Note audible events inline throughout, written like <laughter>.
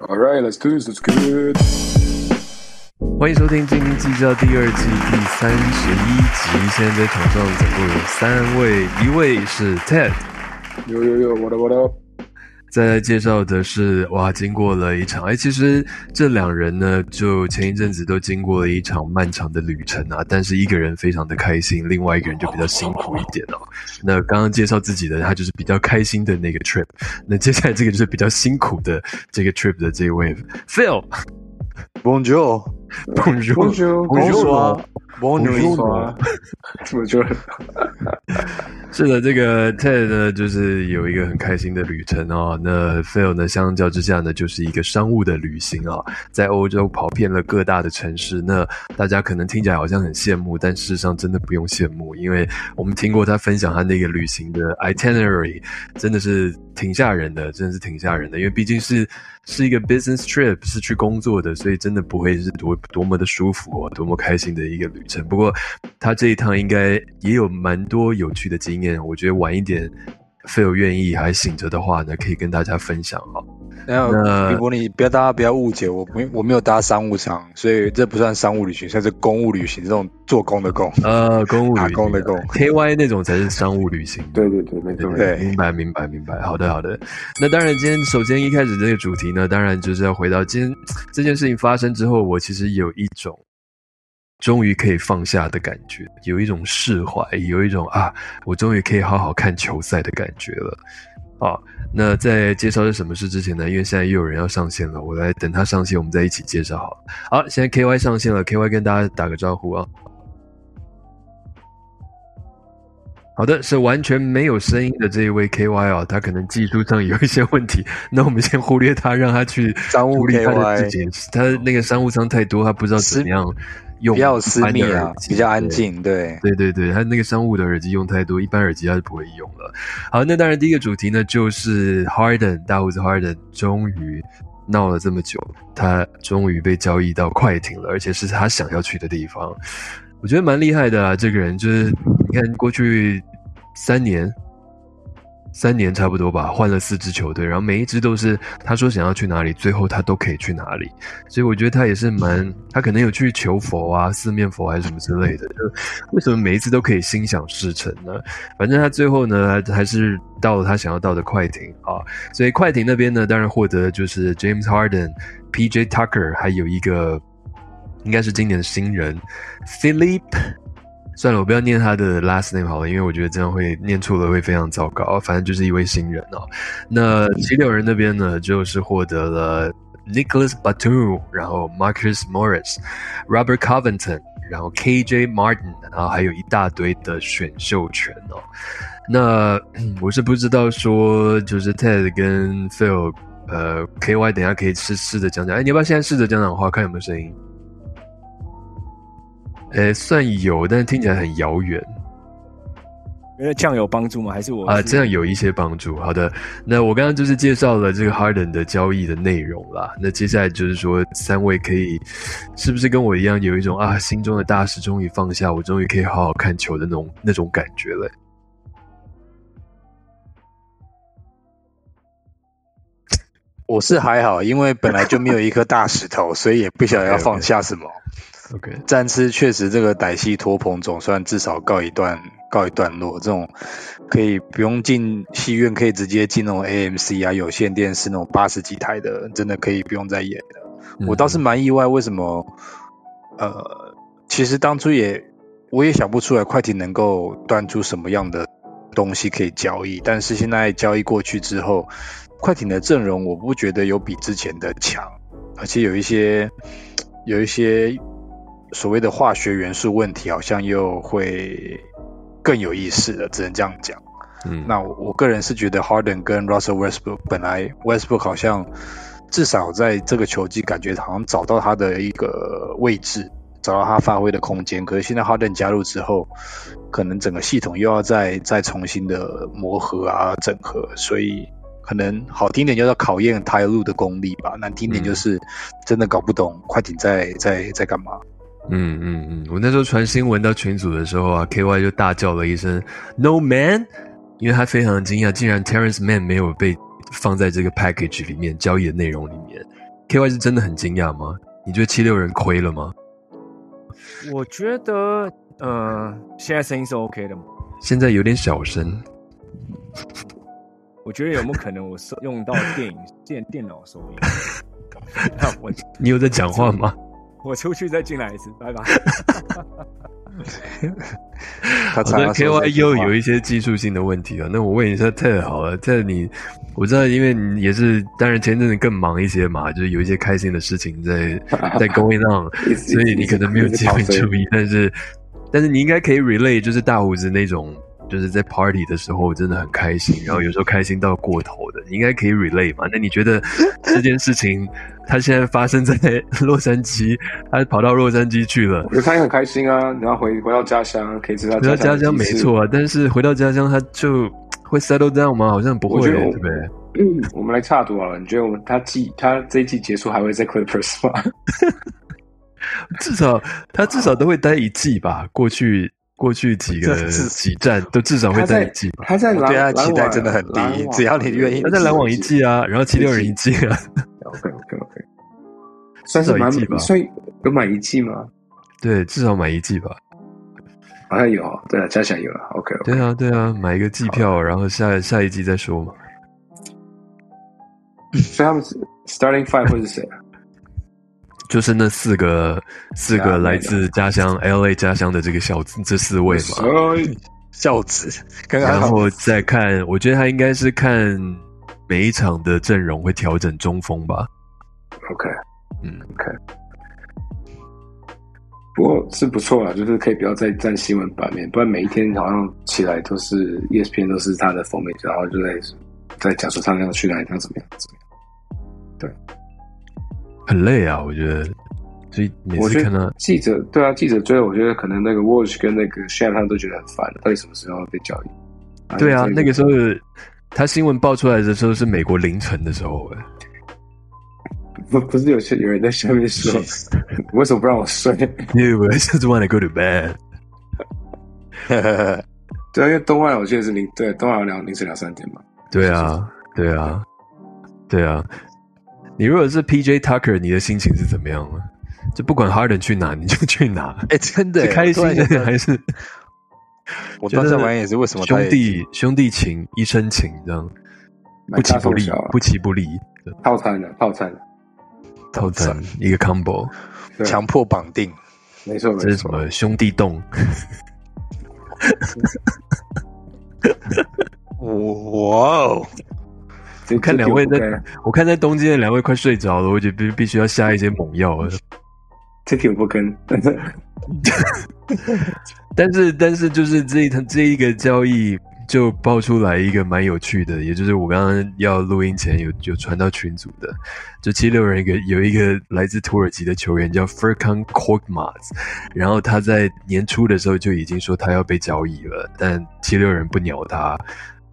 All right, let's do this. Let's good. 欢迎收听《斤斤计较》第二季第三十一集。现在在场上总共有三位，一位是 Ted， Yo yo yo, what up what up? 再来介绍的是哇，经过了一场哎，其实这两人呢，就前一阵子都经过了一场漫长的旅程啊，但是一个人非常的开心，另外一个人就比较辛苦一点哦。那刚刚介绍自己的他就是比较开心的那个 trip，那接下来这个就是比较辛苦的这个 trip 的这一位 Phil。Bonjour，<laughs> Bonjour，<laughs> 我觉得 <laughs> 是的，这个 Ted 呢，就是有一个很开心的旅程哦。那 Phil 呢，相较之下呢，就是一个商务的旅行啊、在欧洲跑遍了各大的城市。那大家可能听起来好像很羡慕，但事实上真的不用羡慕，因为我们听过他分享他那个旅行的 itinerary，真的是挺吓人的，真的是挺吓人的，因为毕竟是是一个 business trip，是去工作的，所以真的不会是多多么的舒服哦，多么开心的一个旅程。不过他这一趟应该也有蛮多有趣的经验，我觉得晚一点 Phil 愿意还醒着的话呢，可以跟大家分享哈。然后那如果你不要大家不要误解，我没我没有搭商务舱，所以这不算商务旅行，算是公务旅行，这种做工的工。呃，公务旅打工的工 KY 那种才是商务旅行。<laughs> 对对对，没错。对明白明白明白，好的好的。那当然，今天首先一开始这个主题呢，当然就是要回到今天这件事情发生之后，我其实有一种终于可以放下的感觉，有一种释怀，有一种啊，我终于可以好好看球赛的感觉了。啊，那在介绍是什么事之前呢，因为现在又有人要上线了，我来等他上线，我们再一起介绍好了。好，现在 KY 上线了，KY 跟大家打个招呼啊。好的，是完全没有声音的这一位 KY 啊，他可能技术上有一些问题，<laughs> 那我们先忽略他，让他去商务处理他的 KY。他那个商务舱太多，他不知道怎么样用比较私密啊比较安。静，对。对对对，他那个商务的耳机用太多，一般耳机他是不会用了。好，那当然第一个主题呢，就是 Harden 大胡子 Harden 终于闹了这么久，他终于被交易到快艇了，而且是他想要去的地方。我觉得蛮厉害的啊，这个人就是你看过去三年。三年差不多吧，换了四支球队，然后每一支都是他说想要去哪里，最后他都可以去哪里，所以我觉得他也是蛮，他可能有去求佛啊、四面佛还是什么之类的，就为什么每一次都可以心想事成呢？反正他最后呢，还是到了他想要到的快艇啊，所以快艇那边呢，当然获得就是 James Harden、P.J. Tucker，还有一个应该是今年的新人 Philip。算了，我不要念他的 last name 好了，因为我觉得这样会念错了会非常糟糕。反正就是一位新人哦。那七六人那边呢，就是获得了 Nicholas Batum，然后 Marcus Morris、Robert Covington，然后 KJ Martin，然后还有一大堆的选秀权哦。那我是不知道说，就是 Ted 跟 Phil，呃，KY 等下可以试试着讲讲。哎，你要不要现在试着讲讲话，看有没有声音？呃，算有，但是听起来很遥远觉得这样有帮助吗？还是我啊、这样有一些帮助。好的，那我刚刚就是介绍了这个 Harden 的交易的内容啦。那接下来就是说，三位可以是不是跟我一样有一种啊，心中的大事终于放下，我终于可以好好看球的那种那种感觉了？我是还好，因为本来就没有一颗大石头，所以也不晓得要放下什么。<laughs> OK，战吃确实这个歹戏拖棚总算至少告一段告一段落，这种可以不用进戏院，可以直接进那种 AMC 啊有线电视那种八十几台的，真的可以不用再演了。我倒是蛮意外，为什么？呃，其实当初也我也想不出来快艇能够端出什么样的东西可以交易，但是现在交易过去之后，快艇的阵容我不觉得有比之前的强，而且有一些有一些所谓的化学元素问题，好像又会更有意思了，只能这样讲。嗯，那我我个人是觉得 Harden 跟 Russell Westbrook 本来 Westbrook 好像至少在这个球季感觉好像找到他的一个位置，找到他发挥的空间。可是现在 Harden 加入之后，可能整个系统又要再再重新的磨合啊整合，所以可能好听点叫做考验台路的功力吧，难听点就是真的搞不懂快艇在在在干嘛。嗯嗯嗯，我那时候传新闻到群组的时候啊，KY 就大叫了一声 “No man”，因为他非常惊讶，竟然 Terrence Mann 没有被放在这个 package 里面交易的内容里面。KY 是真的很惊讶吗？你觉得七六人亏了吗？我觉得，呃，现在声音是 OK 的吗？现在有点小声，我觉得有没有可能我收用到电影电电脑收音？那我 <laughs> 你有在讲话吗？<laughs> 我出去再进来一次，拜拜。<laughs> 他好的常常说这，KY 句话又有一些技术性的问题啊。那我问一下 Ted 好了，Ted 你，我知道，因为你也是，当然前阵子更忙一些嘛，就是有一些开心的事情在在 going on，所以你可能没有机会注意，但是但是你应该可以 relay，就是大胡子那种，就是在 party 的时候真的很开心，然后有时候开心到过头的，你应该可以 relay 嘛？那你觉得这件事情，它现在发生在 <laughs> 洛杉矶，他跑到洛杉矶去了我，觉得他也很开心啊，然后回回到家乡可以知道回到家乡。没错啊，但是回到家乡他就会 settle down 吗？好像不会，对不对？嗯，我们来插图好了，你觉得我们他季他这一季结束还会在 Clippers 吗？<laughs> 至少他至少都会待一季吧。过去过去几个几站都至少会他在待一季吧。他在篮我对他期待真的很低只要你愿意他在篮网一季啊，然后七六人一季啊，OK OK OK，算是满吧所以有满一季吗？对，至少买一季吧。好像有，对啊，加起来有了。OK OK，对啊，对啊，买一个季票，然后下下一季再说嘛。所以他们是 starting five 会是谁啊？就是那四个四个来自家乡 L A 家乡的这个小子，这四位嘛。孝子，刚刚然后再看，我觉得他应该是看每一场的阵容会调整中锋吧。OK 嗯，OK，不过是不错啦，就是可以不要再占新闻版面，不然每一天好像起来都是 E ESPN 都是他的封面，然后就在在讲说他要去哪里，他怎么样怎么样。很累啊，我觉得。所以每次看到，记者对啊，记者追，我觉得可能那个 Watch 跟那个 Sham 他们都觉得很烦，到底什么时候被交易？对啊，那个时候他新闻爆出来的时候是美国凌晨的时候，哎，不不是有些有人在下面说，<laughs> 为什么不让我睡？<laughs> Dude, I just want to go to bed。<laughs> 对啊，因为东岸我记得是凌对东岸两凌晨两三点嘛。对啊，对啊，对啊。你如果是 PJ Tucker，你的心情是怎么样呢？就不管 Harden 去哪，你就去哪，<laughs> 哎，真的是开心还是 <laughs> 我当时玩也是为什么兄弟兄弟情一生情这样不离不离大送小啊不离不离套餐的套餐的，套餐一个 combo，对强迫绑定？没错没错。这是什么兄弟洞？<laughs> 哇哦！这我看两位在我看在东京的两位快睡着了，我觉得必必须要下一些猛药了。这题我不跟，<laughs> 但是但是但是就是这一这一个交易就爆出来一个蛮有趣的，也就是我刚刚要录音前有有传到群组的，就七六人一个有一个来自土耳其的球员叫 Furkan Korkmaz，然后他在年初的时候就已经说他要被交易了，但七六人不鸟他。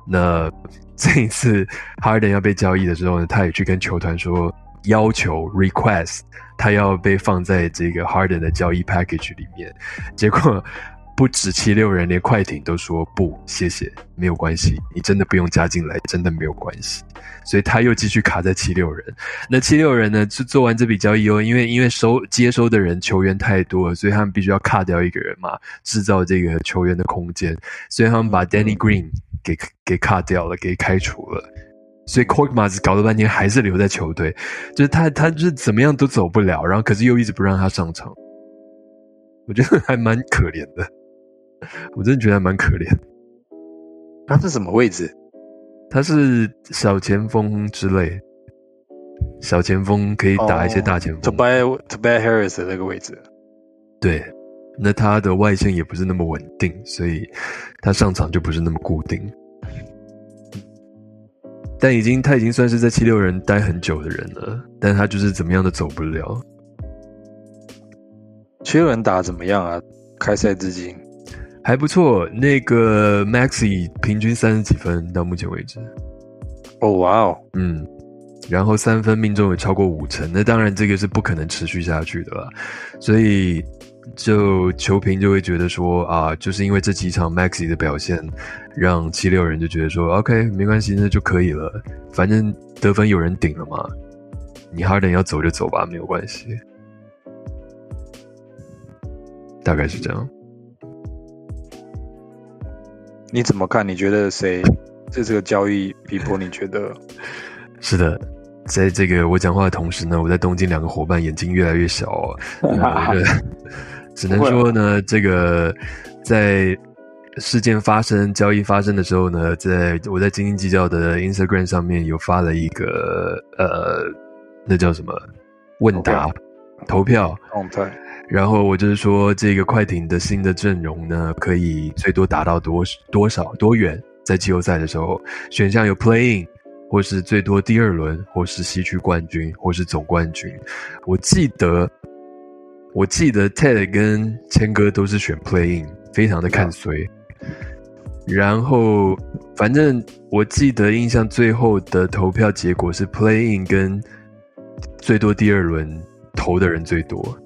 那 <laughs> 这一次 Harden 要被交易的时候呢，他也去跟球团说要求 request 他要被放在这个 Harden 的交易 package 里面，结果不止七六人，连快艇都说不，谢谢，没有关系，你真的不用加进来，真的没有关系。所以他又继续卡在七六人。那七六人呢，就做完这笔交易哦，因为因为收接收的人球员太多了，所以他们必须要卡掉一个人嘛，制造这个球员的空间，所以他们把 Danny Green 给给卡掉了，给开除了。所以 c o r k m a s 搞了半天还是留在球队，就是他他就是怎么样都走不了，然后可是又一直不让他上场，我觉得还蛮可怜的，我真的觉得还蛮可怜。他是什么位置？他是小前锋之类，小前锋可以打一些大前锋。Tobias Tobias Harris 的那个位置。对，那他的外线也不是那么稳定，所以他上场就不是那么固定。但已经他已经算是在七六人待很久的人了，但他就是怎么样都走不了。七六人打得怎么样啊？开赛至今，还不错，那个 Maxi 平均三十几分到目前为止，哦哇哦，嗯，然后三分命中也超过五成，那当然这个是不可能持续下去的啦，所以就球评就会觉得说啊，就是因为这几场 Maxi 的表现，让七六人就觉得说 OK 没关系，那就可以了，反正得分有人顶了嘛。你 Harden 要走就走吧，没有关系。大概是这样。你怎么看？你觉得谁这这个交易皮波？你觉得？<laughs> 是的，在这个我讲话的同时呢，我在东京两个伙伴眼睛越来越小、哦，呃只能说呢，这个在事件发生、交易发生的时候呢，在我在斤斤计较的 Instagram 上面有发了一个呃，那叫什么问答投票，动态然后我就是说，这个快艇的新的阵容呢，可以最多达到多多少多远？在季后赛的时候，选项有 Playing，或是最多第二轮，或是西区冠军，或是总冠军。我记得，我记得 Ted 跟谦哥都是选 Playing，非常的看衰。然后，反正我记得印象最后的投票结果是 Playing 跟最多第二轮投的人最多。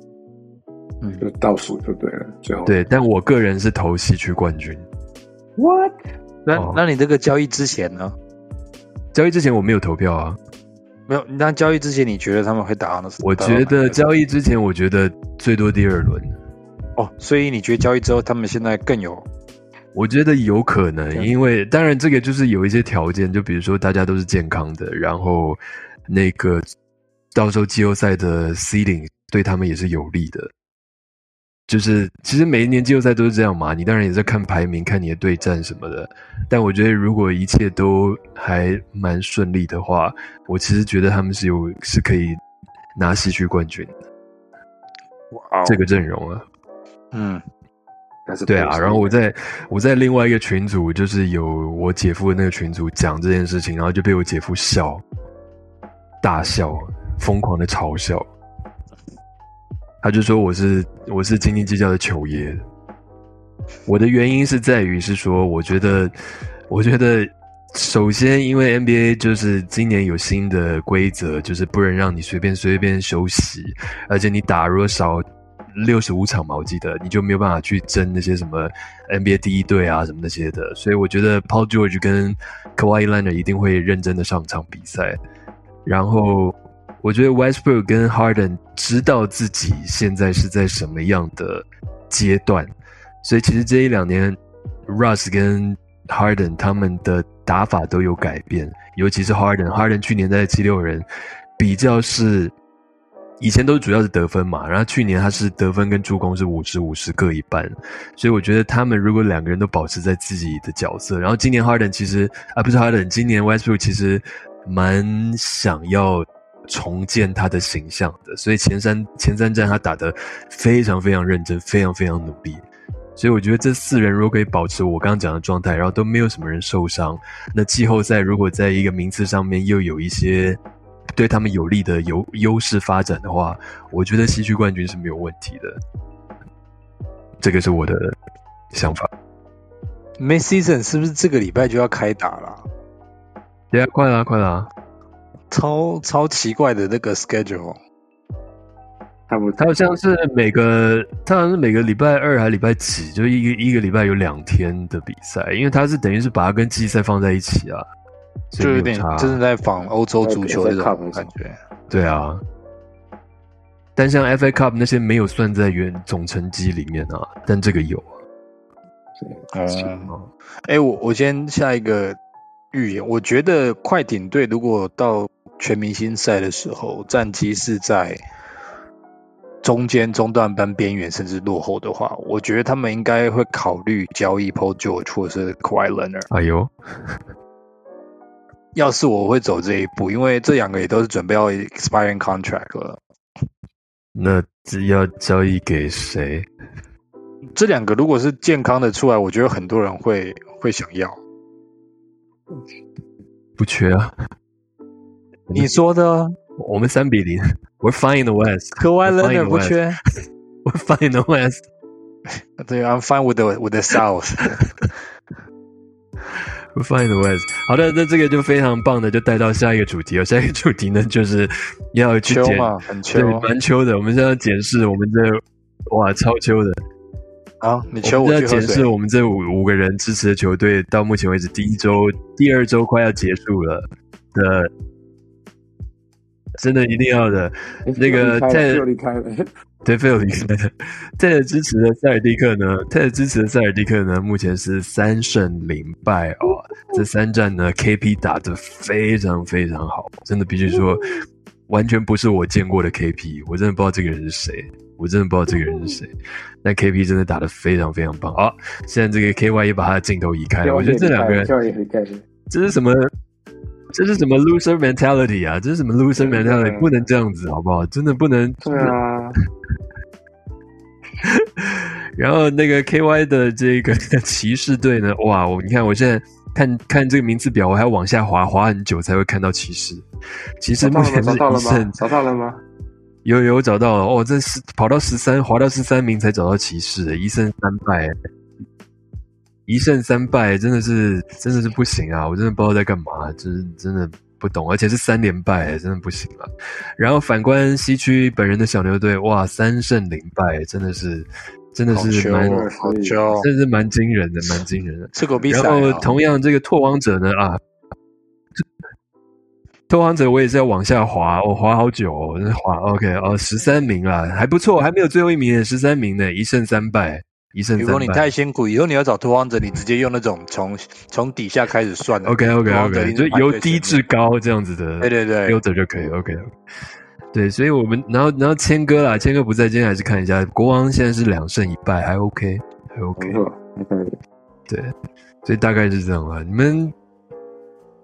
嗯就倒数就对了。最后对，但我个人是投西区冠军。，what？那、哦那你这个交易之前呢？交易之前我没有投票啊，没有，那交易之前你觉得他们会打？我觉得交易之前，我觉得最多第二轮，哦，所以你觉得交易之后他们现在更有我觉得有可能，因为当然这个就是有一些条件，就比如说大家都是健康的，然后那个到时候季后赛的 seeding 对他们也是有利的。就是其实每一年季后赛都是这样嘛，你当然也在看排名、看你的对战什么的。但我觉得如果一切都还蛮顺利的话，我其实觉得他们是有是可以拿西区冠军的哇哦这个阵容啊。嗯但是对啊，然后我在我在另外一个群组，就是有我姐夫的那个群组讲这件事情，然后就被我姐夫笑，大笑，疯狂的嘲笑。他就说我是我是斤斤计较的球爷。我的原因是在于是说，我觉得我觉得首先因为 NBA 就是今年有新的规则，就是不能让你随便随便休息，而且你打如果少六十五场嘛，我记得你就没有办法去争那些什么 NBA 第一队啊什么那些的，所以我觉得 Paul George 跟 Kawhi Leonard 一定会认真的上场比赛。然后我觉得 Westbrook 跟 Harden 知道自己现在是在什么样的阶段，所以其实这一两年 Russ 跟 Harden 他们的打法都有改变，尤其是 Harden，Harden 去年在七六人比较是。以前都主要是得分嘛，然后去年他是得分跟助攻是五十五十各一半，所以我觉得他们如果两个人都保持在自己的角色，然后今年 Harden 其实啊不是 Harden，今年 Westbrook 其实蛮想要重建他的形象的，所以前三前三战他打得非常非常认真，非常非常努力，所以我觉得这四人如果可以保持我刚刚讲的状态，然后都没有什么人受伤，那季后赛如果在一个名次上面又有一些。对他们有利的优优势发展的话，我觉得西区冠军是没有问题的。这个是我的想法。，May Season 是不是这个礼拜就要开打了？对啊，快了，快啦！超超奇怪的那个 schedule，他不他好像是每个，他好像是每个礼拜二还礼拜几，就一个一个礼拜有两天的比赛，因为他是等于是把它跟季赛放在一起啊，就有点。真的在仿欧洲足球那种感觉。对啊，但像 FA Cup 那些没有算在原总成绩里面啊，但这个有啊。哦，哎，我我先下一个预言，我觉得快艇队如果到全明星赛的时候，战绩是在中间中段班边缘甚至落后的话，我觉得他们应该会考虑交易 Paul George 或者是 Kawhi Leonard。哎呦，要是我会走这一步，因为这两个也都是准备要 expiring contract 了。那这要交易给谁？这两个如果是健康的出来，我觉得很多人会会想要。不缺啊。你说的啊我们三比零，We're fine in the We're fine in Leonard 不 West. 缺。We're fine in the West. <laughs> <laughs> 对，I'm fine with the with the South。<laughs> We're fine in the West. 好的，那这个就非常棒的，就带到下一个主题哦。下一个主题呢，就是要去检，秋嘛，很秋对，蛮秋的。我们现在要检视我们这哇超秋的，啊！你求我们要检视。我们这五五个人支持的球队，到目前为止第一周、第二周快要结束了的真的一定要的。<laughs> 那个在又 <laughs> 离开了，对，费尔离开了。泰勒支持的塞尔蒂克呢？泰勒支持的塞尔蒂克呢？目前是三胜零败哦。这三战呢，KP 打得非常非常好，真的必须说，完全不是我见过的 KP。我真的不知道这个人是谁，我真的不知道这个人是谁。但 KP 真的打得非常非常棒。好，现在这个 KY 也把他的镜头移开了。我觉得这两个人，这是什么？这是什么 loser mentality 啊？这是什么 loser mentality？不能这样子，好不好？真的不能。对啊。<laughs> 然后那个 KY 的这个骑士队呢？哇，我你看，我现在看看这个名字表，我还要往下滑，滑很久才会看到骑士。骑士目前是一胜，找到了吗？有有找到了哦，这是跑到十三，滑到十三名才找到骑士，一胜三败。一胜三败，真的是真的是不行啊！我真的不知道在干嘛，就是真的不懂，而且是三连败，真的不行了。然后反观西区本人的小牛队，哇，三胜零败，真的是真的是蛮真是蛮惊人的，蛮惊人的。然后同样这个拓荒者呢啊，拓荒者我也是要往下滑，我滑好久，哦，滑 OK 哦，十三名啊，还不错，还没有最后一名的十三名呢，一胜三败。如果你太辛苦，以后你要找拓荒者，你直接用那种从从底下开始算的。OK OK OK，就由低至高这样子的。对对对，优者就可以。OK OK，对，所以我们然后然后谦哥啦，谦哥不在，今天还是看一下国王现在是两胜一败，还 OK，还 OK。对，所以大概是这样啊。你们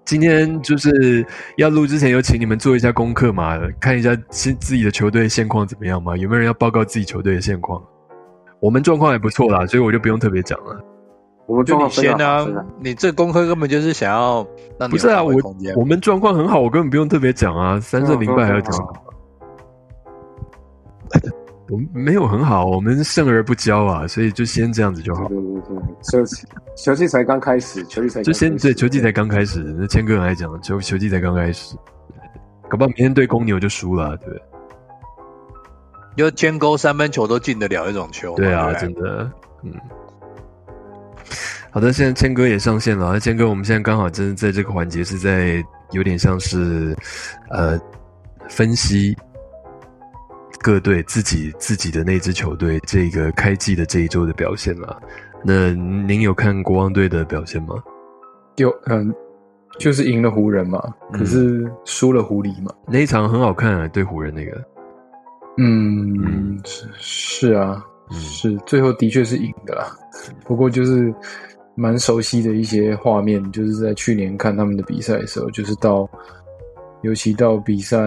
今天就是要录之前有请你们做一下功课嘛，看一下自自己的球队现况怎么样嘛？有没有人要报告自己球队的现况？我们状况也不错啦，<laughs> 所以我就不用特别讲了。我们就你先啊，你这功课根本就是想要不是啊，我我们状况很好，我根本不用特别讲啊。三胜零败还要讲？<laughs> 我们没有很好，我们胜而不骄啊，所以就先这样子就好。对对对，球球季才刚开始，球季才就先对球季才刚开始。那谦哥来讲，球球季才刚开始，搞不好明天对公牛就输了，对。就肩勾三分球都进得了一种球，对啊，真的，嗯。好的，现在谦哥也上线了。那谦哥，我们现在刚好真的在这个环节是在有点像是呃分析各队自己自己的那支球队这个开季的这一周的表现了。那您有看国王队的表现吗？有，嗯，就是赢了湖人嘛，可是输了狐狸嘛。那一场很好看啊，对湖人那个。嗯，是是啊，是最后的确是赢的啦。不过就是蛮熟悉的一些画面，就是在去年看他们的比赛的时候，就是到尤其到比赛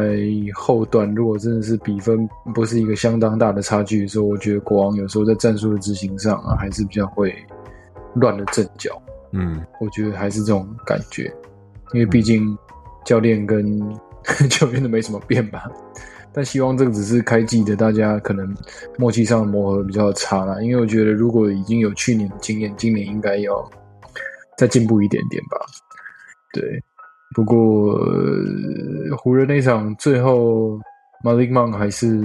后段，如果真的是比分不是一个相当大的差距的时候，我觉得国王有时候在战术的执行上啊，还是比较会乱了阵脚。嗯，我觉得还是这种感觉，因为毕竟教练跟 <laughs> 球员都没什么变吧。但希望这个只是开季的，大家可能默契上的磨合比较差啦。因为我觉得如果已经有去年的经验，今年应该要再进步一点点吧。对，不过湖人那场最后马林曼还是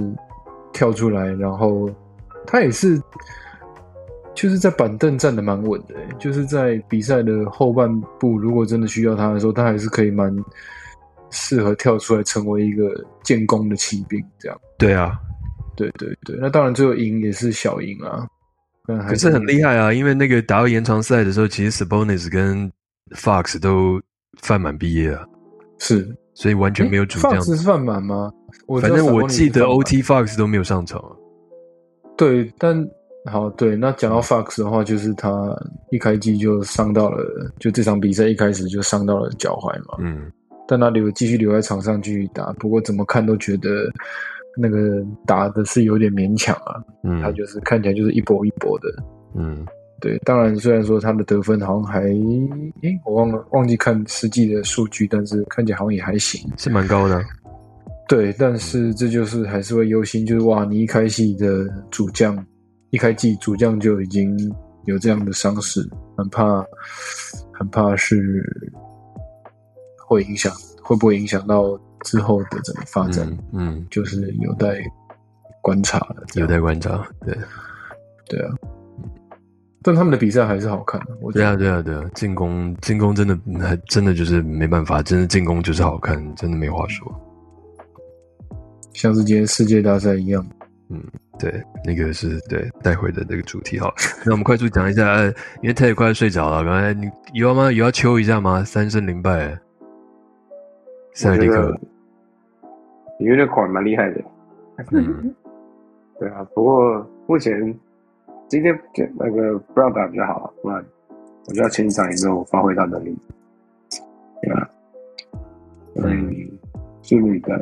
跳出来，然后他也是就是在板凳站的蛮稳的，就是在比赛的后半部，如果真的需要他的时候，他还是可以蛮。适合跳出来成为一个建功的骑兵，这样。对啊，对对对，那当然最后赢也是小赢啊，可是很厉害啊，因为那个打到延长赛的时候，其实 Sabonis 跟 Fox 都犯满毕业啊，是，所以完全没有主将。Fox 是犯满吗？反正我记得 OT Fox 都没有上场。对，但好，对，那讲到 Fox 的话，就是他一开机就伤到了，就这场比赛一开始就伤到了脚踝嘛，嗯。但他留继续留在场上继续打，不过怎么看都觉得那个打的是有点勉强啊。嗯，他就是看起来就是一波一波的。嗯，对。当然，虽然说他的得分好像还，诶，我忘了忘记看实际的数据，但是看起来好像也还行，是蛮高的。对，但是这就是还是会忧心，就是哇，你一开戏的主将，一开季主将就已经有这样的伤势，很怕，很怕是。会影响会不会影响到之后的整个发展？嗯，就是有待观察的，有待观察。对，对啊。但他们的比赛还是好看的。我对啊，对啊，对啊，进攻进攻真的还真的就是没办法，真的进攻就是好看，真的没话说。像是今天世界大赛一样。嗯对，那个是对待会的那个主题哈。<laughs> 那我们快速讲一下，呃，因为他也快要睡着了，刚才你有要吗？有要秋一下吗？三胜零败，塞尔迪克，Unicorn 蛮厉害的。嗯，<laughs> 对啊，不过目前今天那个 Brown 打比较好，不然我觉得前几场也没有发挥到能力。对啊，嗯，拭目以待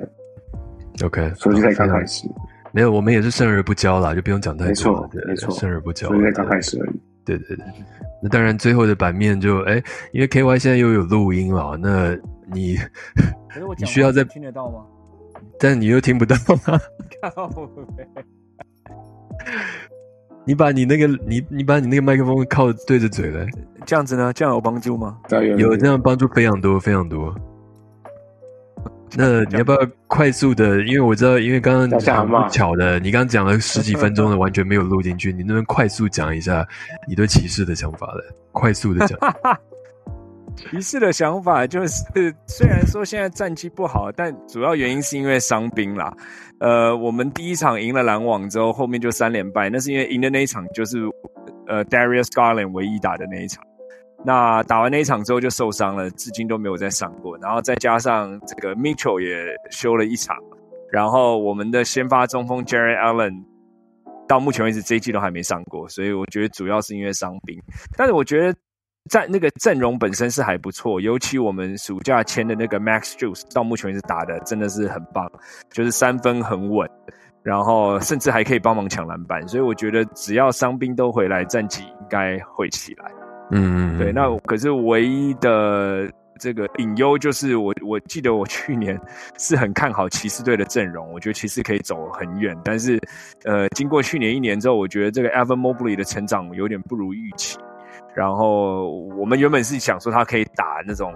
，OK，所以才刚开始，没有，我们也是胜而不骄啦，就不用讲太多没错没错胜而不骄，所以才刚开始而已。对对对，那当然最后的版面就哎，因为 KY 现在又有录音了，那你可是我你需要在话听得到吗？但你又听不到吗？<laughs> 你把你那个你你把你那个麦克风靠对着嘴了，这样子呢？这样有帮助吗？有有这样帮助非常多非常多。<laughs> 那你要不要快速的？因为我知道，因为刚刚不巧的，你刚刚讲了十几分钟的，<laughs> 完全没有录进去。你能不能快速讲一下你对骑士的想法来？快速的讲。<laughs> 骑士的想法就是，<laughs> 虽然说现在战绩不好，但主要原因是因为伤兵啦。呃，我们第一场赢了篮网之后，后面就三连败，那是因为赢的那一场就是呃 Darius Garland 唯一打的那一场。那打完那一场之后就受伤了，至今都没有再上过。然后再加上这个 Mitchell 也休了一场，然后我们的先发中锋 Jerry Allen 到目前为止这一季都还没上过，所以我觉得主要是因为伤兵。但是我觉得在那个阵容本身是还不错，尤其我们暑假签的那个 Max Juice 到目前为止打的真的是很棒，就是三分很稳，然后甚至还可以帮忙抢篮板，所以我觉得只要伤兵都回来，战绩应该会起来。嗯，对，那可是唯一的这个隐忧就是我我记得我去年 <laughs> 是很看好骑士队的阵容，我觉得骑士可以走很远，但是呃，经过去年一年之后，我觉得这个 Evan Mobley 的成长有点不如预期。然后我们原本是想说他可以打那种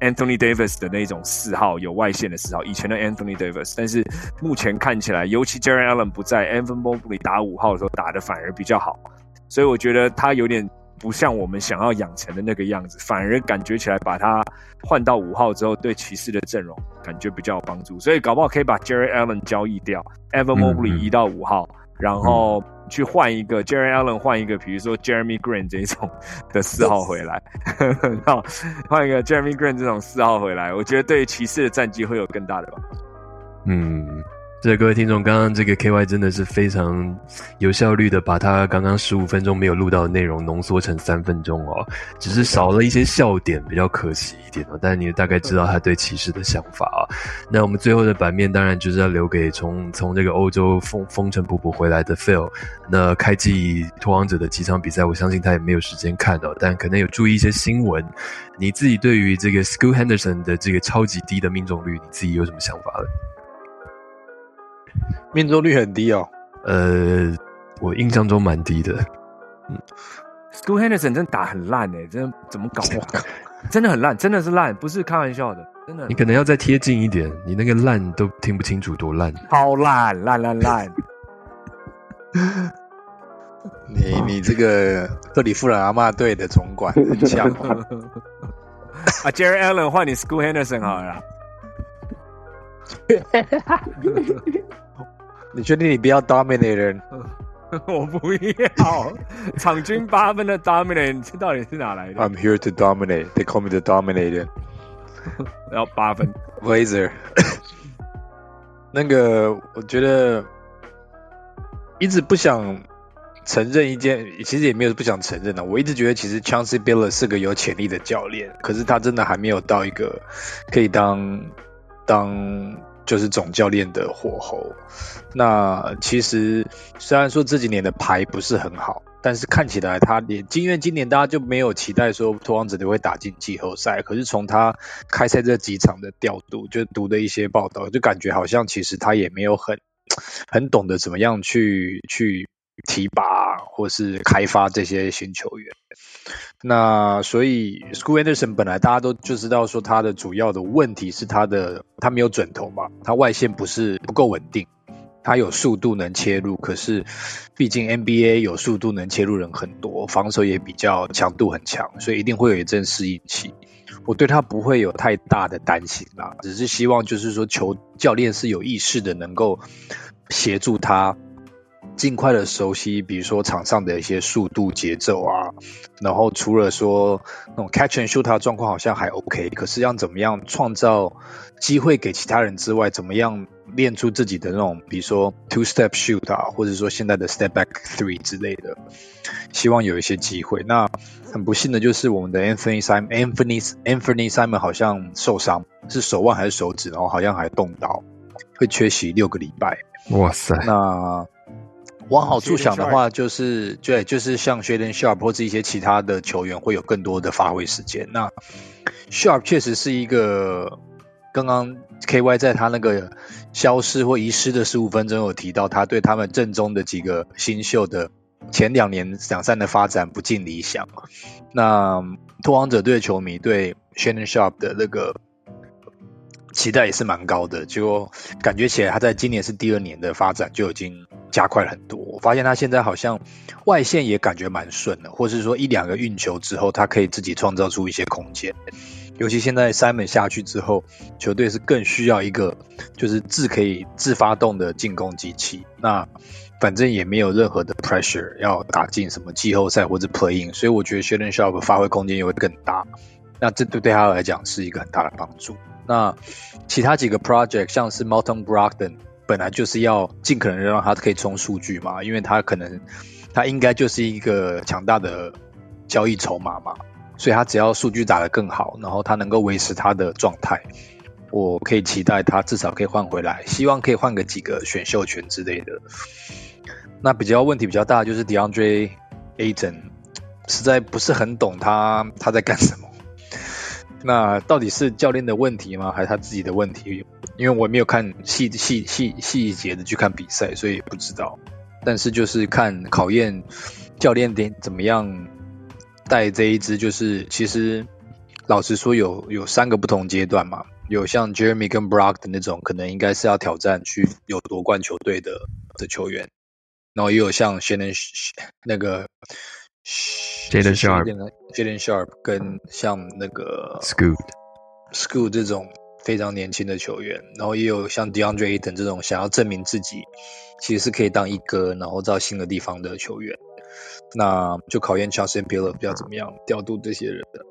Anthony Davis 的那种四号有外线的四号，以前的 Anthony Davis，但是目前看起来，尤其 Jerry Allen 不在，Evan Mobley 打五号的时候打的反而比较好，所以我觉得他有点不像我们想要养成的那个样子，反而感觉起来把他换到五号之后，对骑士的阵容感觉比较有帮助，所以搞不好可以把 Jerry Allen 交易掉，Evan 嗯 Mobley 嗯移到五号，然后去换一个 Jerry Allen 换一个，比如说 Jeremy Green 这种的四号回来，<laughs> 好，换一个 Jeremy Green 这种四号回来，我觉得对骑士的战绩会有更大的帮助。嗯，这各位听众，刚刚这个 KY 真的是非常有效率的把他刚刚十五分钟没有录到的内容浓缩成三分钟哦，只是少了一些笑点，比较可惜一点哦。但你大概知道他对骑士的想法啊。那我们最后的版面当然就是要留给从从这个欧洲风风尘仆仆回来的 Phil。那开季拓荒者的几场比赛，我相信他也没有时间看到，但可能有注意一些新闻。你自己对于这个 School Henderson 的这个超级低的命中率，你自己有什么想法呢？命中率很低哦。呃，我印象中蛮低的。嗯 School Henderson 真的打很烂哎、真的怎么搞？<laughs> 真的很烂，真的是烂，不是开玩笑的，真的你可能要再贴近一点，你那个烂都听不清楚多烂。超烂，烂烂烂。<laughs> 你你这个克里夫兰阿妈队的总管很像哦，<laughs> 啊，Jerry Allen 换你 School Henderson 好了啦。你确定你不要 dominator？<laughs> 我不要，场均八分的 dominate，这到底是哪来的？I'm here to dominate. They call me the dominator. 然 <laughs> 后八分，Blazer，<laughs> 那个我觉得一直不想承认一件，其实也没有不想承认的。我一直觉得其实 Chauncey Billups 是个有潜力的教练，可是他真的还没有到一个可以当当就是总教练的火候。那其实虽然说这几年的牌不是很好，但是看起来他也因为今年大家就没有期待说拓荒者队会打进季后赛，可是从他开赛这几场的调度，就读的一些报道，就感觉好像其实他也没有很 <laughs> 很懂得怎么样去去提拔或是开发这些新球员。那所以 School Anderson 本来大家都就知道说他的主要的问题是他的他没有准头嘛，他外线不是不够稳定。他有速度能切入，可是毕竟 NBA 有速度能切入人很多，防守也比较强度很强，所以一定会有一阵适应期。我对他不会有太大的担心啦，只是希望就是说球教练是有意识的，能够协助他尽快的熟悉，比如说场上的一些速度节奏啊。然后除了说那种 catch and shoot 他的状况好像还 OK，可是要怎么样创造机会给其他人之外，怎么样练出自己的那种，比如说 two step shoot 啊，或者说现在的 step back three 之类的，希望有一些机会。那很不幸的就是我们的 Anthony Simon Anthony Anthony Simon 好像受伤，是手腕还是手指，然后好像还动刀，会缺席六个礼拜。哇塞，那往好处想的话，就是对，就是像 Shaden Sharp 或者一些其他的球员会有更多的发挥时间。那 Sharp 确实是一个，刚刚 KY 在他那个消失或遗失的十五分钟有提到，他对他们正中的几个新秀的前两年两三的发展不尽理想。那拓荒者队的球迷对 Shaden Sharp 的那个期待也是蛮高的，就感觉起来他在今年是第二年的发展就已经加快了很多。我发现他现在好像外线也感觉蛮顺的，或是说一两个运球之后，他可以自己创造出一些空间。尤其现在 Simon 下去之后，球队是更需要一个就是自可以自发动的进攻机器。那反正也没有任何的 pressure 要打进什么季后赛或者 playing，所以我觉得 Sheldon Sharp 发挥空间也会更大。那这对对他来讲是一个很大的帮助。那其他几个 project 像是 Malton Brogdon，本来就是要尽可能让他可以冲数据嘛，因为他可能他应该就是一个强大的交易筹码嘛，所以他只要数据打得更好，然后他能够维持他的状态，我可以期待他至少可以换回来，希望可以换个几个选秀权之类的。那比较问题比较大就是 DeAndre Ayton，实在不是很懂他他在干什么。那到底是教练的问题吗？还是他自己的问题？因为我没有看细细细细节的去看比赛，所以不知道。但是就是看考验教练点怎么样带这一支，就是其实老实说有有三个不同阶段嘛，有像 Jeremy 跟 Brock 的那种，可能应该是要挑战去有夺冠球队的的球员，然后也有像 Shannon 那个。Jaden Sharp Jaden Sharp 跟像那个 Scoot Scoot 这种非常年轻的球员，然后也有像 DeAndre Ayton 这种想要证明自己其实是可以当一哥，然后到新的地方的球员，那就考验 Charles e r 要怎么样调度这些人的。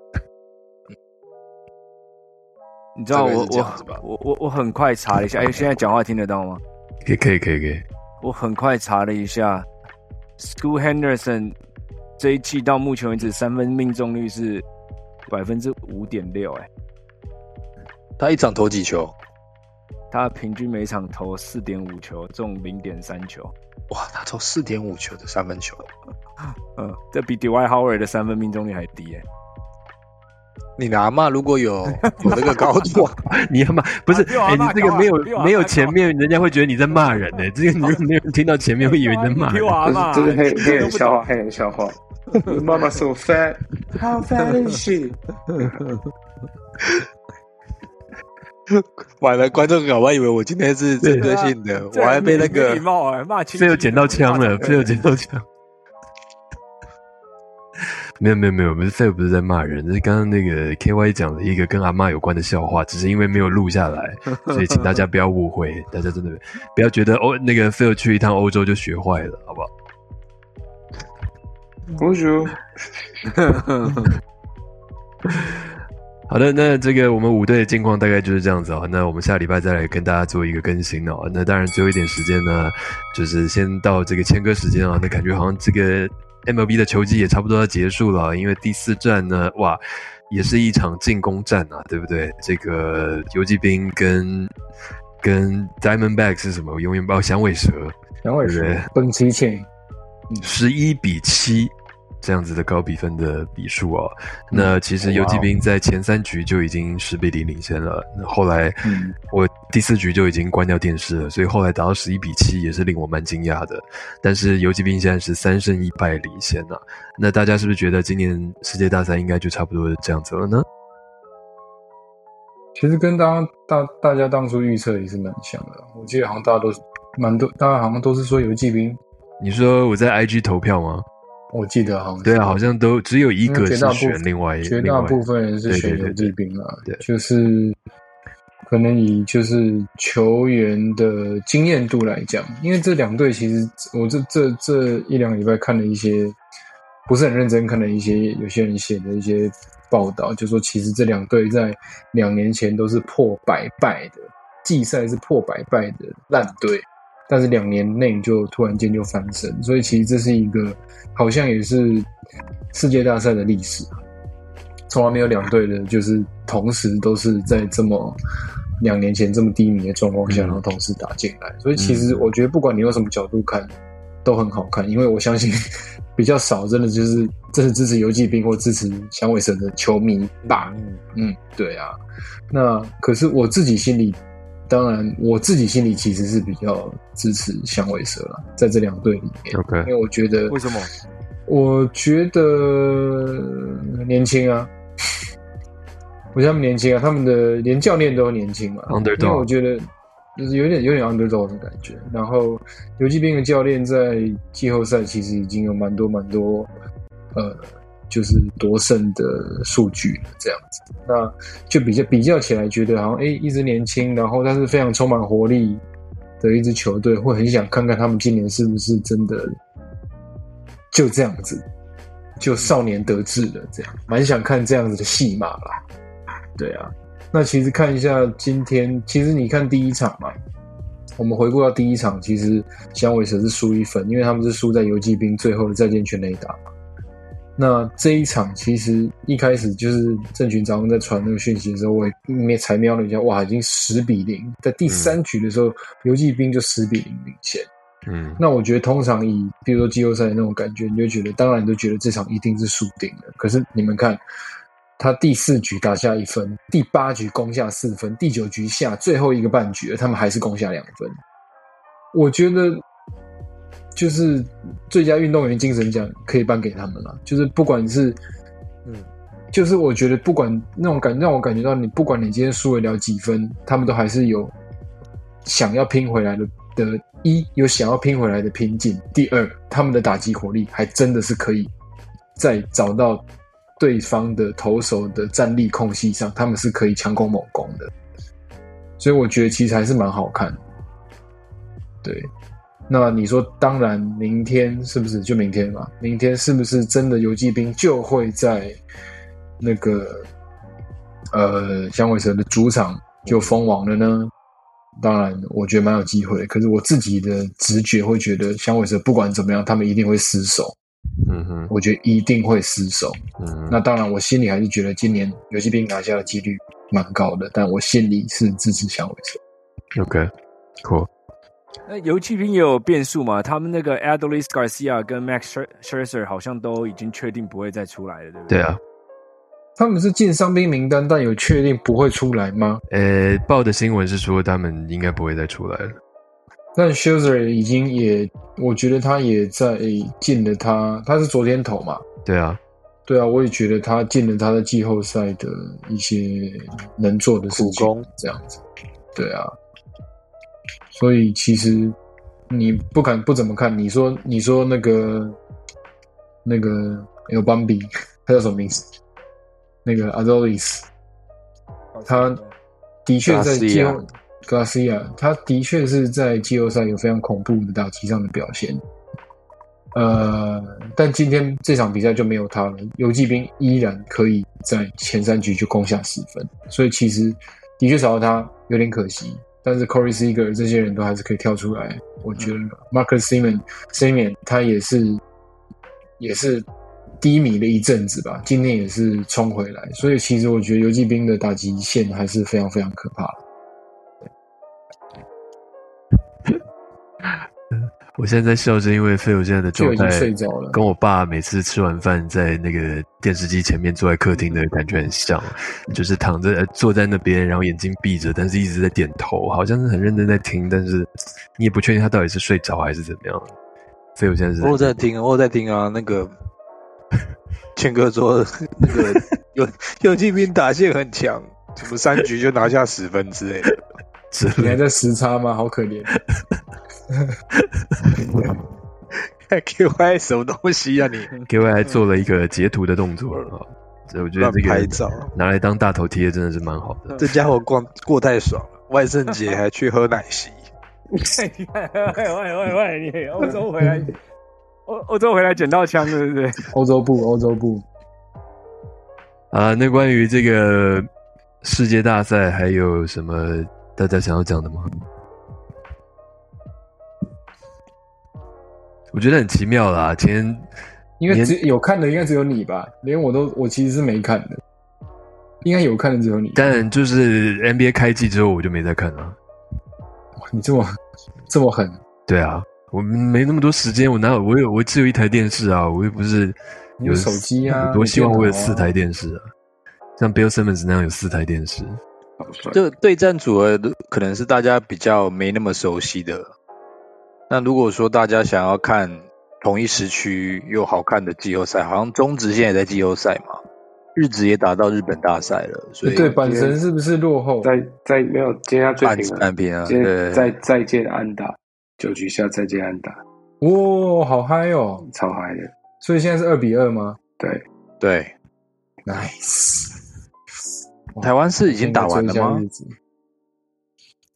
你知道我我我我我很快查了一下，哎，现在讲话听得到吗？可以可以可以可以，我很快查了一下，School Henderson 这一季到目前为止三分命中率是百分之五点六，哎，他一场投几球？他平均每场投四点五球，中零点三球，哇，他投四点五球的三分球，<laughs> 嗯，这比 Dwight Howard 的三分命中率还低，哎，你拿嘛？如果有 <laughs> 有那个高度，<laughs> 你要骂不是？哎、你这个没有没有前面，人家会觉得你在骂人呢、这个你没有人听到前面会以为你在骂人。这是黑黑人笑话，懂黑人笑话。<laughs> 妈妈 so fat, how fat is she？<laughs> 完了，观众搞不好以为我今天是针对性的，我还被那个礼貌哎，骂亲这有捡到枪了，<laughs> 这有捡到枪。没有没有没有，不是费不是在骂人，是刚刚那个 K Y 讲了一个跟阿嬷有关的笑话，只是因为没有录下来，所以请大家不要误会，大家真的不要觉得哦，那个 Phil 去一趟欧洲就学坏了，好不好？Bonjour，<laughs> 好的，那这个我们五队的近况大概就是这样子哦。那我们下礼拜再来跟大家做一个更新哦。那当然最后一点时间呢，就是先到这个签歌时间啊。那感觉好像这个 MLB 的球季也差不多要结束了，因为第四站呢，哇，也是一场进攻战啊，对不对？这个游击兵跟跟 Diamondback 是什么？我永远不知道响尾蛇，杨伟说对本期前十一比七这样子的高比分的比数哦。那其实游击兵在前三局就已经十比零领先了，那后来嗯我第四局就已经关掉电视了，所以后来打到十一比七也是令我蛮惊讶的。但是游击兵现在是三胜一败领先啊，那大家是不是觉得今年世界大赛应该就差不多这样子了呢？其实跟大家大大家当初预测也是蛮像的。我记得好像大家都蛮多，大家好像都是说游击兵，你说我在 IG 投票吗？我记得好像对啊，好像都只有一个是选另外绝另外大部分人是选游对对击兵啦，对就是可能以就是球员的经验度来讲，因为这两队其实我这这这一两个礼拜看了一些不是很认真看了一些有些人写的一些报道，就说其实这两队在两年前都是破百败的，季赛是破百败的烂队。但是两年内就突然间就翻身，所以其实这是一个好像也是世界大赛的历史啊，从来没有两队的，就是同时都是在这么两年前这么低迷的状况下，嗯然后同时打进来。所以其实我觉得，不管你用什么角度看，都很好看，因为我相信 <laughs> 比较少，真的就是真是支持游击兵或支持响尾蛇的球迷吧。嗯，对啊。那可是我自己心里，当然我自己心里其实是比较支持响尾蛇了，在这两队里面，OK。因为我觉得为什么？我觉得年轻啊，<laughs> 我觉得他们年轻啊，他们的连教练都年轻嘛。Underdog 因为我觉得就是有点有点 underdog 的感觉。然后游击兵的教练在季后赛其实已经有蛮多蛮多呃，就是夺胜的数据，这样子。那就比较比较起来，觉得好像诶，一支年轻，然后但是非常充满活力的一支球队，会很想看看他们今年是不是真的就这样子，就少年得志了，这样蛮想看这样子的戏码啦。对啊，那其实看一下今天，其实你看第一场嘛，我们回顾到第一场，其实响尾蛇是输一分，因为他们是输在游击兵最后的再见全垒打嘛。那这一场其实一开始就是郑群早上在传那个讯息的时候，我也才瞄了一下，哇，已经十比零，在第三局的时候，游击兵就十比零领先。嗯那我觉得通常以比如说季后赛的那种感觉，你就觉得当然你就觉得这场一定是输定了。可是你们看，他第四局打下一分，第八局攻下四分，第九局下最后一个半局，他们还是攻下两分。我觉得就是最佳运动员精神奖可以颁给他们了，就是不管是嗯，就是我觉得不管那种感让我感觉到你不管你今天输得了几分，他们都还是有想要拼回来的的一有想要拼回来的拼劲，第二他们的打击火力还真的是可以在找到对方的投手的站立空隙上，他们是可以强攻猛攻的，所以我觉得其实还是蛮好看的。对，那你说，当然明天是不是就明天嘛？明天是不是真的游击兵就会在那个呃响尾蛇的主场就封王了呢？当然，我觉得蛮有机会。可是我自己的直觉会觉得，响尾蛇不管怎么样，他们一定会失手。嗯哼我觉得一定会失手。嗯那当然，我心里还是觉得今年游击兵拿下的几率蛮高的，但我心里是支持响尾蛇。OK cool 那游骑兵也有变数嘛？他们那个 Adolis Garcia 跟 Max Scher- Scherzer 好像都已经确定不会再出来了，对不对？对啊，他们是进伤兵名单，但有确定不会出来吗？呃，报的新闻是说他们应该不会再出来了。但 Scherzer 已经也，我觉得他也在进了他，他是昨天投嘛，对啊，对啊，我也觉得他进了他的季后赛的一些能做的事情苦功，这样子，对啊，所以其实你不敢不怎么看，你说你说那个那个 El Bambi，他叫什么名字？那个 Adolis，他的确在季后 Garcia，他的确是在季后赛有非常恐怖的打击上的表现。呃，但今天这场比赛就没有他了，游击兵依然可以在前三局就攻下十分，所以其实的确少了他有点可惜。但是 Corey Seager 这些人都还是可以跳出来，我觉得 Marcus Simon Simon 他也是也是低迷了一阵子吧，今天也是冲回来，所以其实我觉得游击兵的打击线还是非常非常可怕的。<laughs> 我现在在笑是因为费友现在的状态已经睡着了跟我爸每次吃完饭在那个电视机前面坐在客厅的感觉很像，就是躺着呃坐在那边，然后眼睛闭着，但是一直在点头，好像是很认真在听，但是你也不确定他到底是睡着还是怎么样。费友现在是我在听，我有在听啊。那个 <laughs> 谦哥说，那个有有骑兵打线很强，什么三局就拿下十分之类的。你还在时差吗？好可怜。<laughs> KY 什么东西啊你？K Y 还做了一个截图的动作啊，所以我觉得乱这个拍照，拿来当大头贴真的是蛮好的。这家伙逛过太爽了，<laughs> 万圣节还去喝奶昔。你看，喂喂喂喂，你欧洲回来，欧欧洲回来捡到枪，对不对？欧洲部，欧洲部，啊，那关于这个世界大赛还有什么大家想要讲的吗？我觉得很奇妙啦，前应该只有看的应该只有你吧？连我都我其实是没看的，应该有看的只有你。但就是 NBA 开季之后我就没再看了。哇你这么这么狠，对啊，我没那么多时间，我哪有我有我只有一台电视啊，我又不是你有手机啊多希望我有四台电视啊，像 Bill Simmons 那样有四台电视。好帅。这对战组合可能是大家比较没那么熟悉的。那如果说大家想要看同一时区又好看的季后赛，好像中职现在也在季后赛嘛，日职也打到日本大赛了，所以对阪神是不是落后？在在没有今天要最半平了，半平啊，对，再再见安打，九局下再见安打，哇，好嗨哦！超嗨的。所以现在是二比二吗对，对，？Nice。<laughs> 台湾是已经打完了吗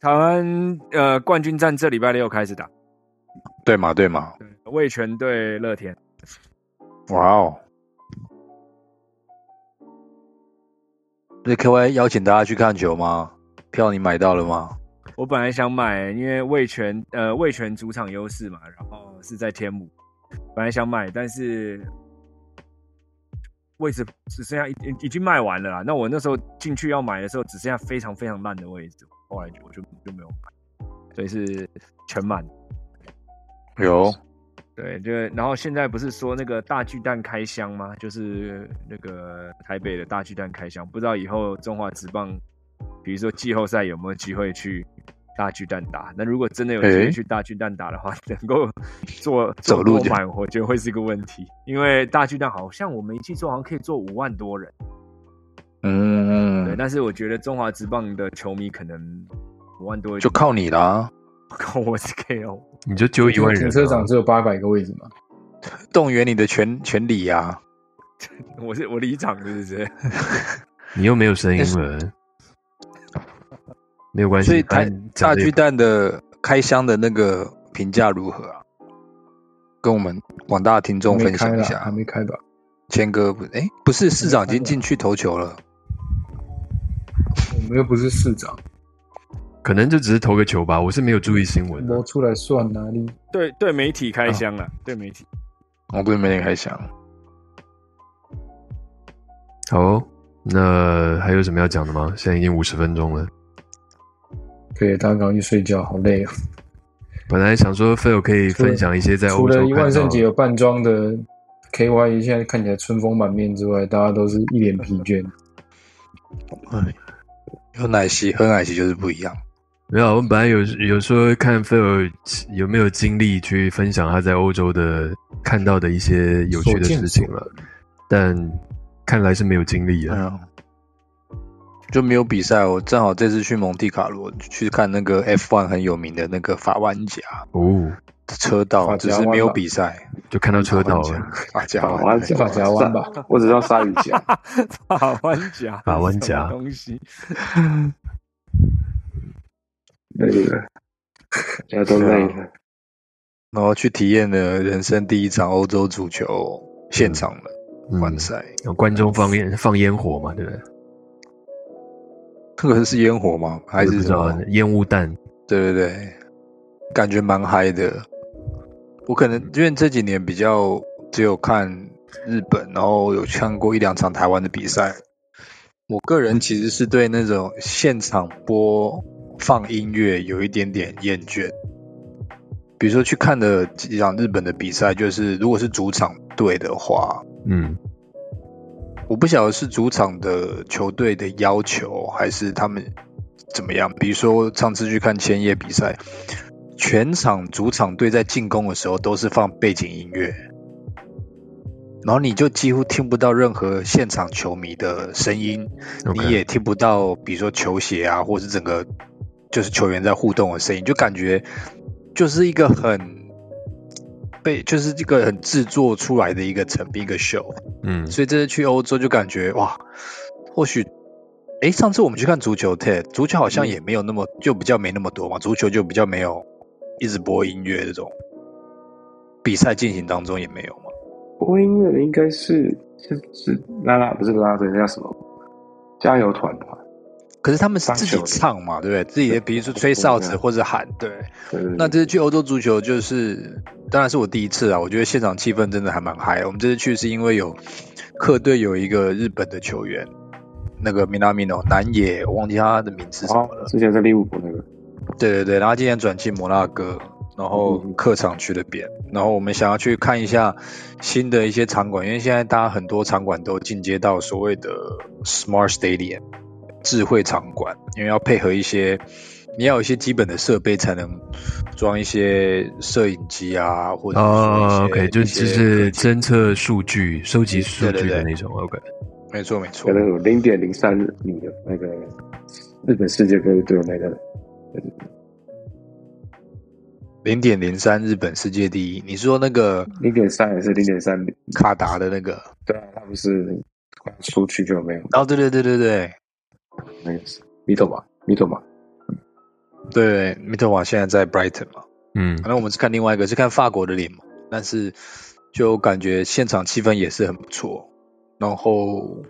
台湾呃冠军战这礼拜六开始打，对嘛对嘛，味全对乐天。哇哦！那 KY 邀请大家去看球吗？票你买到了吗？我本来想买，因为味全呃味全主场优势嘛，然后是在天母，本来想买，但是位置只剩下已已已经卖完了啦。那我那时候进去要买的时候，只剩下非常非常烂的位置，后来就我就就没有买，所以是全满。有，对，就然后现在不是说那个大巨蛋开箱吗？就是那个台北的大巨蛋开箱，不知道以后中华职棒，比如说季后赛有没有机会去大巨蛋打？那如果真的有机会去大巨蛋打的话，<laughs> 能够做走路就坐多满，我觉得会是一个问题，因为大巨蛋好像我没记错，好像可以坐五万多人。对，嗯，但是我觉得中华职棒的球迷可能五万多，就靠你啦。靠我是 KO。你就揪一万人、啊，停车场只有八百个位置吗？动员你的全全力啊！<laughs> 我是我离场是不是？<laughs> 你又没有声音了，<laughs> 没有关系。所以大巨蛋的开箱的那个评价如何啊？跟我们广大听众分享一下还。没开吧？谦哥不，哎，不是市长已经进去投球了，我们又不是市长，可能就只是投个球吧，我是没有注意新闻的。摸出来算哪里？对对，媒体开箱了，对媒体。我对没人开箱。好哦，那还有什么要讲的吗？现在已经五十分钟了。可以，大家赶快去睡觉，好累啊！本来想说 Phil 可以分享一些在除欧洲看到了万圣节有扮装的 KY，现在看起来春风满面之外，大家都是一脸疲倦。哎，有奶昔喝奶昔就是不一样。没有，我们本来有有说看 Phil 有没有精力去分享他在欧洲的看到的一些有趣的事情了，但看来是没有精力了。嗯，就没有比赛。我正好这次去蒙地卡罗去看那个 F1 很有名的那个法湾甲哦，车道，只是没有比赛。就看到车道法了。法甲湾法甲湾吧？我只知道鲨鱼夹，法湾甲，法湾甲。东西，累了，大家都累了。然后去体验了人生第一场欧洲足球现场的嗯观赛。有观众放烟放烟火嘛，对不对？这个是烟火吗？还是什么？烟雾弹。对对对，感觉蛮嗨的。我可能因为这几年比较只有看日本，然后有看过一两场台湾的比赛。我个人其实是对那种现场播放音乐有一点点厌倦。比如说去看的几场日本的比赛，就是如果是主场队的话，嗯，我不晓得是主场的球队的要求，还是他们怎么样。比如说上次去看千叶比赛，全场主场队在进攻的时候都是放背景音乐，然后你就几乎听不到任何现场球迷的声音你也听不到，比如说球鞋啊，或是整个就是球员在互动的声音，就感觉就是一个很被就是这个很制作出来的一个成品一个秀，嗯，所以这次去欧洲就感觉哇，或许。诶，上次我们去看足球，Ted，足球好像也没有那么，就比较没那么多嘛。足球就比较没有一直播音乐这种，比赛进行当中也没有嘛。播音乐的应该是是是拉拉，不是拉拉队，那叫什么？加油团吧。可是他们是自己唱嘛，对不对？自己的，比如说吹哨子或者喊，对。对对对那这次去欧洲足球就是，当然是我第一次啊，我觉得现场气氛真的还蛮嗨的。我们这次去是因为有客队有一个日本的球员，那个米纳米诺南野，我忘记他的名字什哦么了。之前在利物浦那个，对对对，然后今年转进摩纳哥，然后嗯客场去了边，然后我们想要去看一下新的一些场馆，因为现在大家很多场馆都进阶到所谓的 Smart Stadium 智慧场馆，因为要配合一些，你要有一些基本的设备才能装一些摄影机啊，或者哦，OK，就就是侦测数据、收集数据的那种，OK。没错没错可，能有零点零三米的那个日本世界杯队那个，零点零三日本世界第一，你说那个零点三还是零点三米？卡达的那个？对啊，他不是快出去就没有哦，对对对对对。那个是米特瓦？米头吧？对，米特瓦现在在 Brighton 嘛，嗯反正我们是看另外一个，是看法国的联盟，但是就感觉现场气氛也是很不错，然后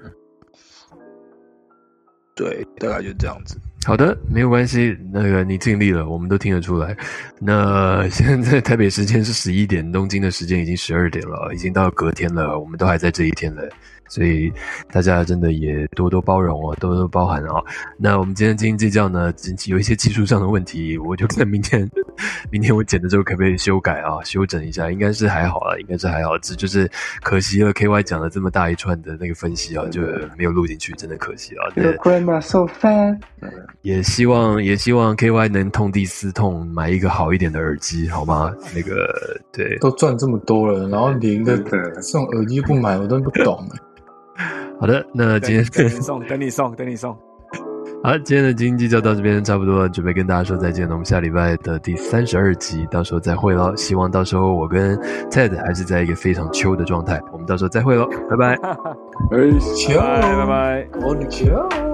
对，大概就这样子。好的，没有关系，那个你尽力了，我们都听得出来。那现在台北时间是十一点，东京的时间已经十二点了，已经到隔天了，我们都还在这一天了，所以大家真的也多多包容哦，多多包涵哦。那我们今天斤斤计较呢，有一些技术上的问题，我就看明天，<laughs> 明天我剪的时候可不可以修改啊，修整一下，应该是还好了，应该是还好，这就是可惜了。K Y 讲了这么大一串的那个分析啊，就没有录进去，真的可惜啊。对 grandma so fat。也希望也希望 K Y 能痛定思痛，买一个好一点的耳机，好吗？那个对，都赚这么多了，然后连一个真的这种耳机不买，我都不懂。<laughs> 好的，那今天等你送，<laughs> 等你送，等你送。好，今天的经济就到这边差不多了，准备跟大家说再见了。我们下礼拜的第三十二集，到时候再会喽。希望到时候我跟 Ted 还是在一个非常秋的状态，我们到时候再会喽，拜拜。<laughs> 哎，秋，拜拜拜拜。我的球。